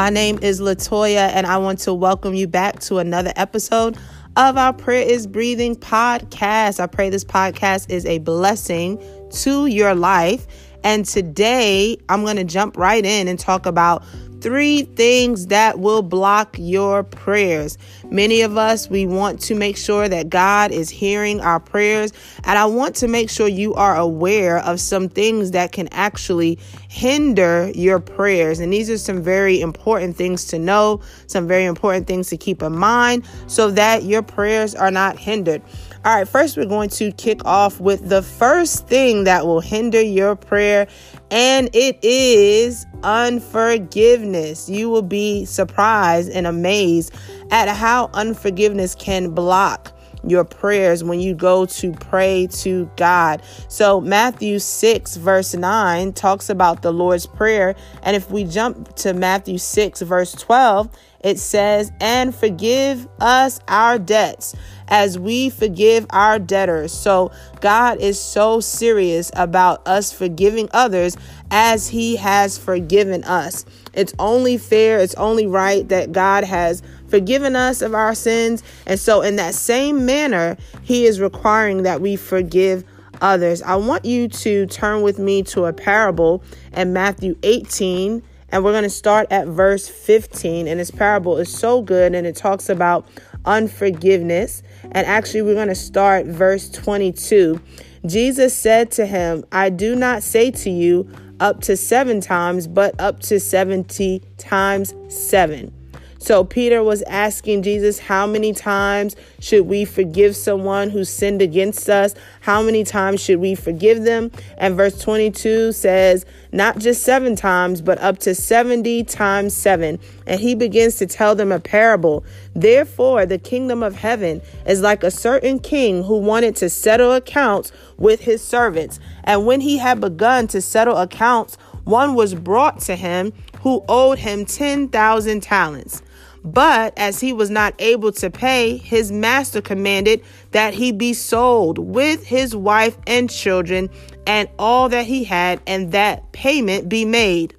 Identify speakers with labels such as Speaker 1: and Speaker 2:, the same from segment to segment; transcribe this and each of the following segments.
Speaker 1: My name is Latoya, and I want to welcome you back to another episode of our Prayer is Breathing podcast. I pray this podcast is a blessing to your life. And today I'm going to jump right in and talk about three things that will block your prayers. Many of us, we want to make sure that God is hearing our prayers. And I want to make sure you are aware of some things that can actually hinder your prayers. And these are some very important things to know, some very important things to keep in mind so that your prayers are not hindered. All right, first we're going to kick off with the first thing that will hinder your prayer, and it is unforgiveness. You will be surprised and amazed at how unforgiveness can block your prayers when you go to pray to God. So, Matthew 6, verse 9 talks about the Lord's Prayer. And if we jump to Matthew 6, verse 12, it says, And forgive us our debts as we forgive our debtors. So, God is so serious about us forgiving others as He has forgiven us. It's only fair, it's only right that God has forgiven us of our sins. And so, in that same manner, He is requiring that we forgive others. I want you to turn with me to a parable in Matthew 18 and we're going to start at verse 15. And this parable is so good and it talks about unforgiveness. And actually, we're going to start verse 22. Jesus said to him, I do not say to you up to seven times, but up to 70 times seven. So Peter was asking Jesus, How many times should we forgive someone who sinned against us? How many times should we forgive them? And verse 22 says, Not just seven times, but up to 70 times seven. And he begins to tell them a parable. Therefore, the kingdom of heaven is like a certain king who wanted to settle accounts with his servants. And when he had begun to settle accounts, one was brought to him who owed him 10,000 talents. But as he was not able to pay, his master commanded that he be sold with his wife and children and all that he had, and that payment be made.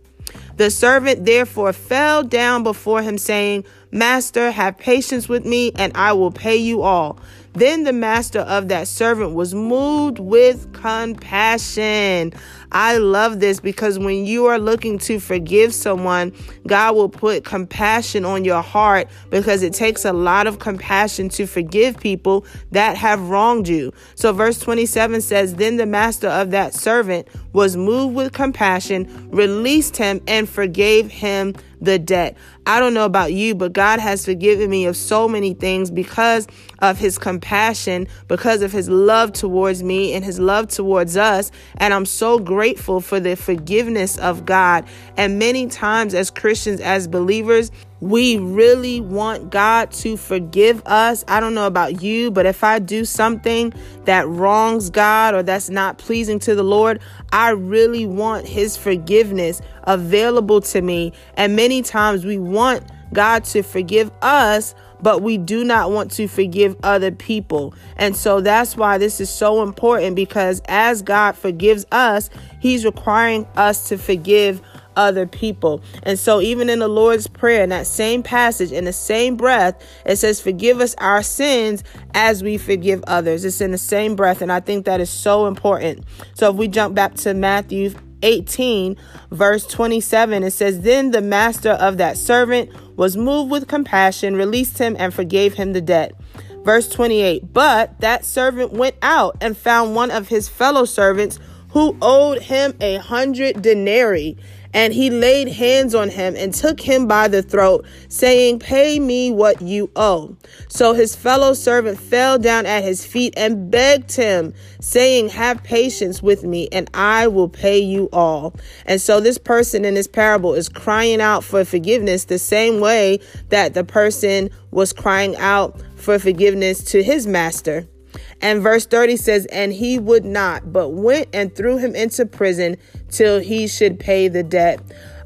Speaker 1: The servant therefore fell down before him, saying, Master, have patience with me, and I will pay you all. Then the master of that servant was moved with compassion. I love this because when you are looking to forgive someone, God will put compassion on your heart because it takes a lot of compassion to forgive people that have wronged you. So, verse 27 says, Then the master of that servant was moved with compassion, released him, and forgave him the debt. I don't know about you, but God has forgiven me of so many things because of his compassion, because of his love towards me and his love towards us. And I'm so grateful for the forgiveness of God. And many times, as Christians, as believers, we really want God to forgive us. I don't know about you, but if I do something that wrongs God or that's not pleasing to the Lord, I really want His forgiveness available to me. And many times we want God to forgive us, but we do not want to forgive other people. And so that's why this is so important because as God forgives us, He's requiring us to forgive other people. And so, even in the Lord's Prayer, in that same passage, in the same breath, it says, Forgive us our sins as we forgive others. It's in the same breath. And I think that is so important. So, if we jump back to Matthew 18, verse 27, it says, Then the master of that servant was moved with compassion, released him, and forgave him the debt. Verse 28, But that servant went out and found one of his fellow servants who owed him a hundred denarii. And he laid hands on him and took him by the throat, saying, Pay me what you owe. So his fellow servant fell down at his feet and begged him, saying, Have patience with me, and I will pay you all. And so this person in this parable is crying out for forgiveness the same way that the person was crying out for forgiveness to his master. And verse 30 says, And he would not, but went and threw him into prison till he should pay the debt.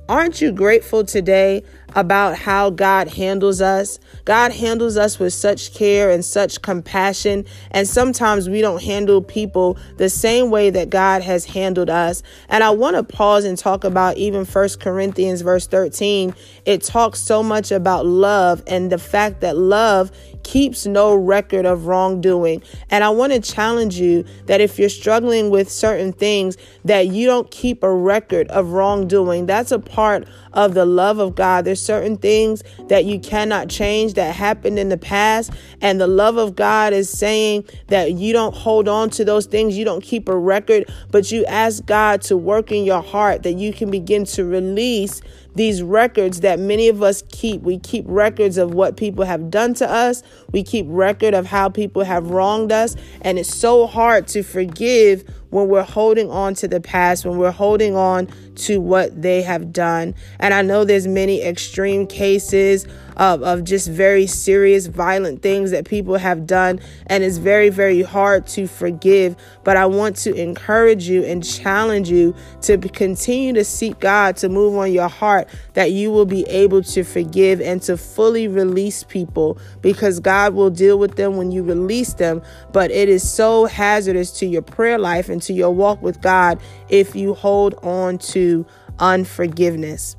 Speaker 1: Aren't you grateful today? about how God handles us. God handles us with such care and such compassion. And sometimes we don't handle people the same way that God has handled us. And I want to pause and talk about even First Corinthians verse 13. It talks so much about love and the fact that love keeps no record of wrongdoing. And I want to challenge you that if you're struggling with certain things, that you don't keep a record of wrongdoing. That's a part of the love of God. There's certain things that you cannot change that happened in the past. And the love of God is saying that you don't hold on to those things. You don't keep a record, but you ask God to work in your heart that you can begin to release these records that many of us keep. We keep records of what people have done to us. We keep record of how people have wronged us. And it's so hard to forgive when we're holding on to the past, when we're holding on to what they have done. And I know there's many extreme cases of, of just very serious, violent things that people have done. And it's very, very hard to forgive. But I want to encourage you and challenge you to continue to seek God to move on your heart that you will be able to forgive and to fully release people because God will deal with them when you release them. But it is so hazardous to your prayer life and to your walk with God if you hold on to unforgiveness.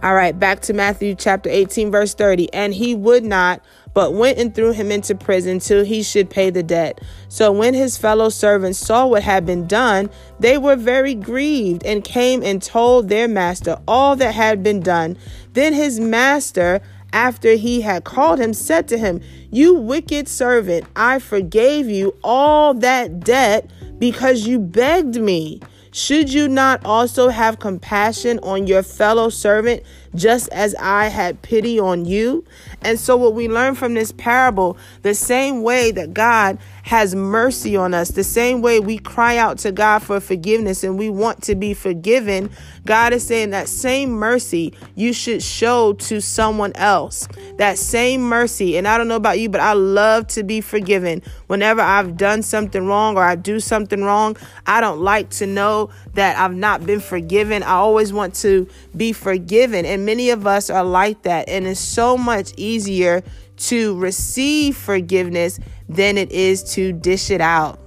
Speaker 1: All right, back to Matthew chapter 18, verse 30. And he would not, but went and threw him into prison till he should pay the debt. So when his fellow servants saw what had been done, they were very grieved and came and told their master all that had been done. Then his master, after he had called him, said to him, You wicked servant, I forgave you all that debt because you begged me. Should you not also have compassion on your fellow servant just as I had pity on you? And so, what we learn from this parable, the same way that God has mercy on us, the same way we cry out to God for forgiveness and we want to be forgiven, God is saying that same mercy you should show to someone else. That same mercy. And I don't know about you, but I love to be forgiven. Whenever I've done something wrong or I do something wrong, I don't like to know that I've not been forgiven. I always want to be forgiven. And many of us are like that. And it's so much easier to receive forgiveness than it is to dish it out.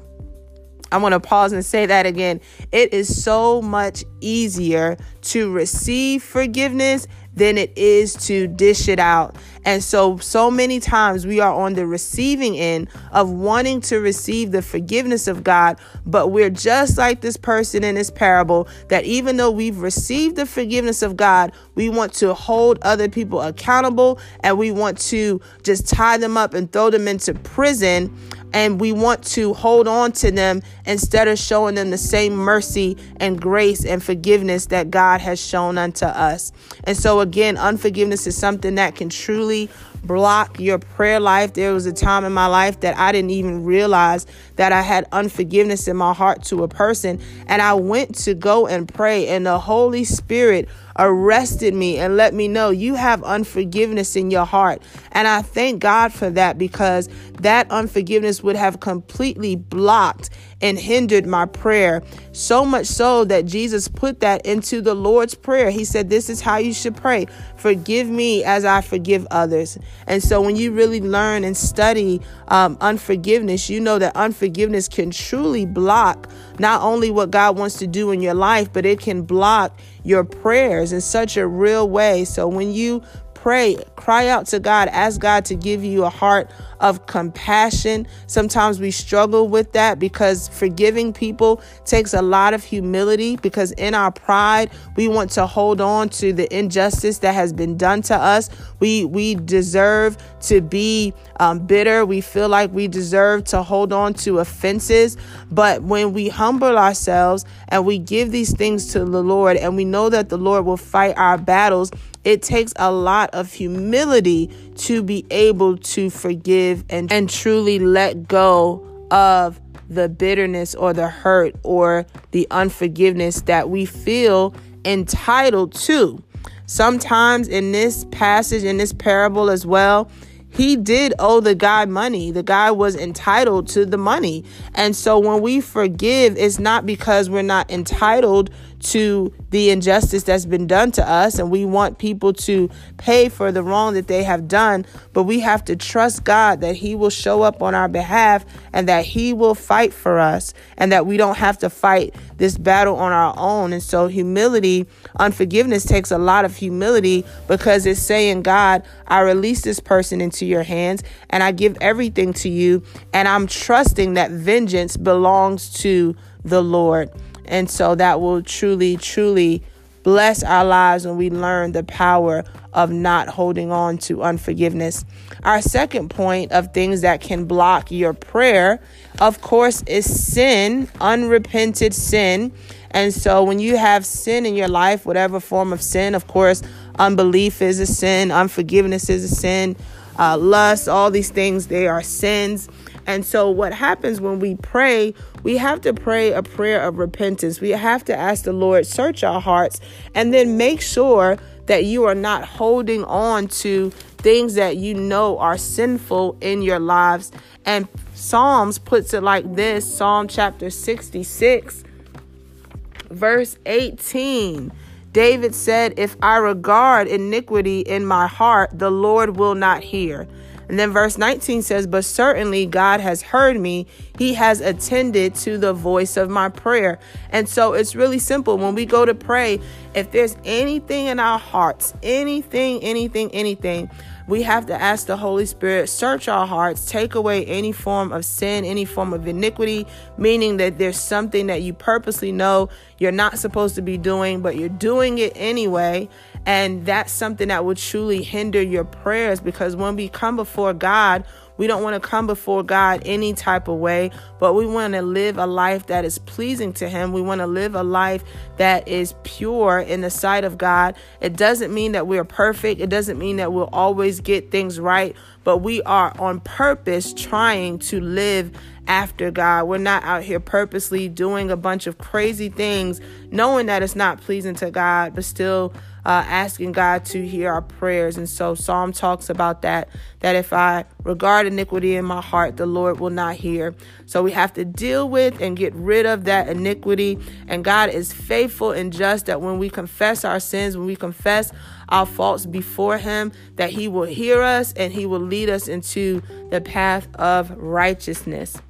Speaker 1: I want to pause and say that again. It is so much easier to receive forgiveness than it is to dish it out. And so, so many times we are on the receiving end of wanting to receive the forgiveness of God, but we're just like this person in this parable that even though we've received the forgiveness of God, we want to hold other people accountable and we want to just tie them up and throw them into prison and we want to hold on to them instead of showing them the same mercy and grace and forgiveness that God has shown unto us. And so, again, unforgiveness is something that can truly block your prayer life. There was a time in my life that I didn't even realize that I had unforgiveness in my heart to a person. And I went to go and pray, and the Holy Spirit arrested me and let me know you have unforgiveness in your heart. And I thank God for that because that unforgiveness would have completely blocked and hindered my prayer. So much so that Jesus put that into the Lord's Prayer. He said, This is how you should pray Forgive me as I forgive others. And so when you really learn and study um, unforgiveness, you know that unforgiveness can truly block not only what God wants to do in your life, but it can block your prayers in such a real way. So when you pray, cry out to God, ask God to give you a heart of compassion. Sometimes we struggle with that because forgiving people takes a lot of humility because in our pride, we want to hold on to the injustice that has been done to us. We we deserve to be um, bitter. We feel like we deserve to hold on to offenses. But when we humble ourselves and we give these things to the Lord and we know that the Lord will fight our battles, it takes a lot of humility to be able to forgive and, and truly let go of the bitterness or the hurt or the unforgiveness that we feel entitled to. Sometimes in this passage, in this parable as well, he did owe the guy money. The guy was entitled to the money. And so when we forgive, it's not because we're not entitled to the injustice that's been done to us and we want people to pay for the wrong that they have done. But we have to trust God that He will show up on our behalf and that He will fight for us and that we don't have to fight this battle on our own. And so, humility, unforgiveness takes a lot of humility because it's saying, God, I release this person into your hands and I give everything to you. And I'm trusting that vengeance belongs to the Lord. And so that will truly, truly bless our lives when we learn the power of not holding on to unforgiveness. Our second point of things that can block your prayer, of course, is sin, unrepented sin. And so when you have sin in your life, whatever form of sin, of course, unbelief is a sin, unforgiveness is a sin, uh, lust, all these things, they are sins. And so, what happens when we pray, we have to pray a prayer of repentance. We have to ask the Lord, search our hearts, and then make sure that you are not holding on to things that you know are sinful in your lives. And Psalms puts it like this Psalm chapter 66, verse 18. David said, If I regard iniquity in my heart, the Lord will not hear. And then verse 19 says, But certainly God has heard me. He has attended to the voice of my prayer. And so it's really simple. When we go to pray, if there's anything in our hearts, anything, anything, anything, we have to ask the Holy Spirit, search our hearts, take away any form of sin, any form of iniquity, meaning that there's something that you purposely know you're not supposed to be doing, but you're doing it anyway. And that's something that will truly hinder your prayers because when we come before God, we don't want to come before God any type of way, but we want to live a life that is pleasing to Him. We want to live a life that is pure in the sight of God. It doesn't mean that we're perfect, it doesn't mean that we'll always get things right, but we are on purpose trying to live after God. We're not out here purposely doing a bunch of crazy things, knowing that it's not pleasing to God, but still uh, asking God to hear our prayers. And so Psalm talks about that, that if I regard iniquity in my heart, the Lord will not hear. So we have to deal with and get rid of that iniquity. And God is faithful and just that when we confess our sins, when we confess our faults before Him, that He will hear us and He will lead us into the path of righteousness.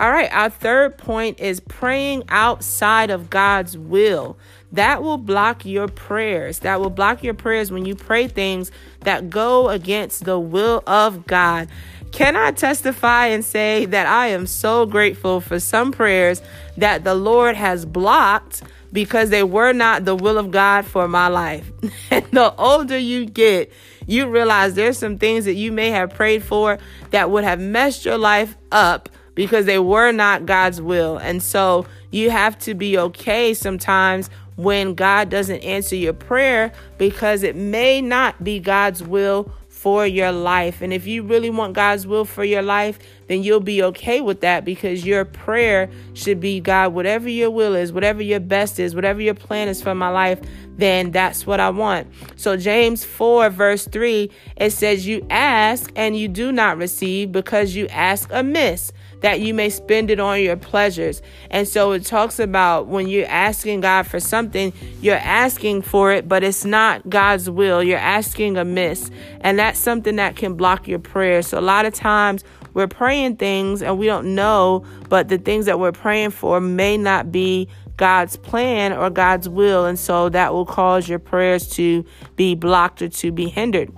Speaker 1: All right, our third point is praying outside of God's will that will block your prayers. That will block your prayers when you pray things that go against the will of God. Can I testify and say that I am so grateful for some prayers that the Lord has blocked because they were not the will of God for my life? and the older you get, you realize there's some things that you may have prayed for that would have messed your life up because they were not God's will. And so you have to be okay sometimes when God doesn't answer your prayer because it may not be God's will for your life. And if you really want God's will for your life, then you'll be okay with that because your prayer should be God, whatever your will is, whatever your best is, whatever your plan is for my life, then that's what I want. So, James 4, verse 3, it says, You ask and you do not receive because you ask amiss that you may spend it on your pleasures. And so it talks about when you're asking God for something, you're asking for it, but it's not God's will. You're asking amiss. And that's something that can block your prayer. So a lot of times we're praying things and we don't know, but the things that we're praying for may not be God's plan or God's will. And so that will cause your prayers to be blocked or to be hindered.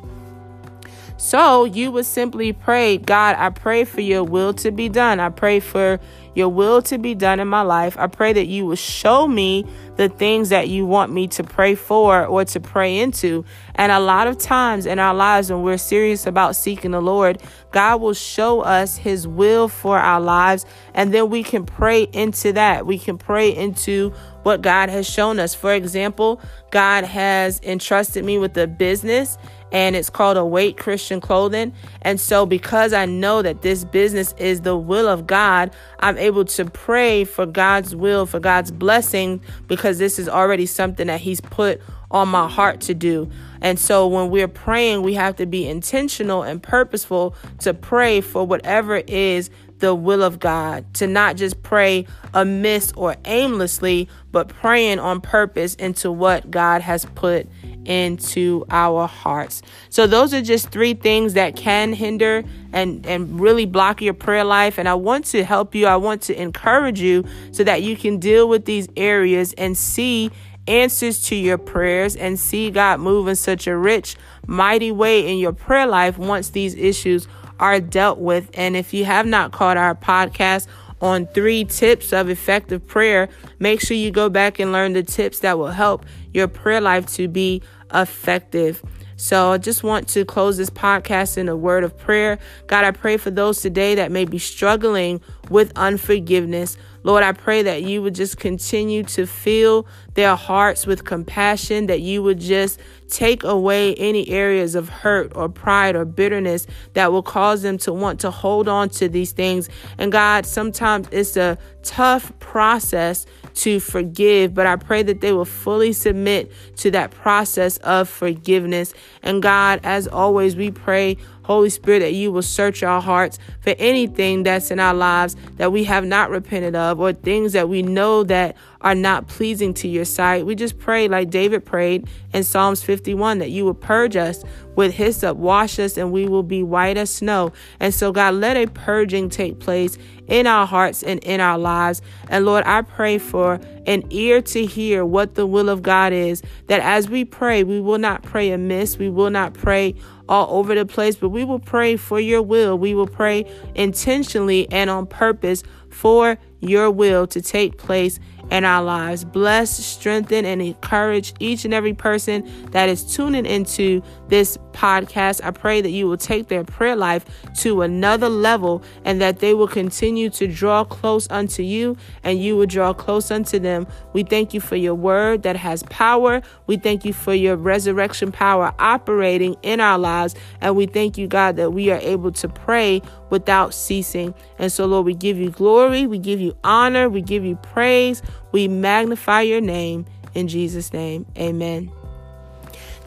Speaker 1: So you would simply pray, God, I pray for your will to be done. I pray for your will to be done in my life. I pray that you will show me the things that you want me to pray for or to pray into. And a lot of times in our lives, when we're serious about seeking the Lord, God will show us his will for our lives. And then we can pray into that. We can pray into what God has shown us. For example, God has entrusted me with a business and it's called Await Christian Clothing. And so, because I know that this business is the will of God, I'm able to pray for God's will, for God's blessing, because this is already something that He's put on my heart to do. And so, when we're praying, we have to be intentional and purposeful to pray for whatever is the will of God, to not just pray amiss or aimlessly, but praying on purpose into what God has put into our hearts. So those are just three things that can hinder and and really block your prayer life and I want to help you. I want to encourage you so that you can deal with these areas and see answers to your prayers and see God move in such a rich, mighty way in your prayer life once these issues are dealt with. And if you have not caught our podcast on three tips of effective prayer, make sure you go back and learn the tips that will help your prayer life to be effective. So I just want to close this podcast in a word of prayer. God, I pray for those today that may be struggling with unforgiveness. Lord, I pray that you would just continue to fill their hearts with compassion, that you would just take away any areas of hurt or pride or bitterness that will cause them to want to hold on to these things. And God, sometimes it's a tough process to forgive, but I pray that they will fully submit to that process of forgiveness. And God, as always, we pray Holy Spirit, that you will search our hearts for anything that's in our lives that we have not repented of or things that we know that are not pleasing to your sight. We just pray, like David prayed in Psalms 51, that you will purge us with hyssop, wash us, and we will be white as snow. And so, God, let a purging take place in our hearts and in our lives. And Lord, I pray for an ear to hear what the will of God is, that as we pray, we will not pray amiss, we will not pray all over the place, but we will pray for your will. We will pray intentionally and on purpose for your will to take place in our lives. Bless, strengthen, and encourage each and every person that is tuning into this podcast. I pray that you will take their prayer life to another level and that they will continue to draw close unto you and you will draw close unto them. We thank you for your word that has power. We thank you for your resurrection power operating in our lives. And we thank you, God, that we are able to pray without ceasing. And so, Lord, we give you glory, we give you honor, we give you praise, we magnify your name. In Jesus' name, amen.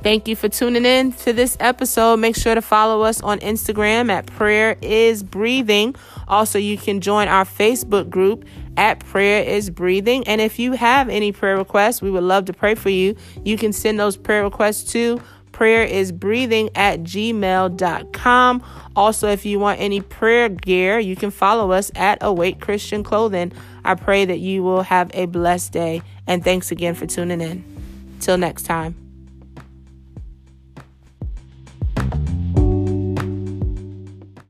Speaker 1: Thank you for tuning in to this episode. Make sure to follow us on Instagram at Prayer is Breathing. Also, you can join our Facebook group at Prayer is Breathing. And if you have any prayer requests, we would love to pray for you. You can send those prayer requests to prayer is breathing at gmail.com. Also, if you want any prayer gear, you can follow us at Awake Christian Clothing. I pray that you will have a blessed day. And thanks again for tuning in. Till next time.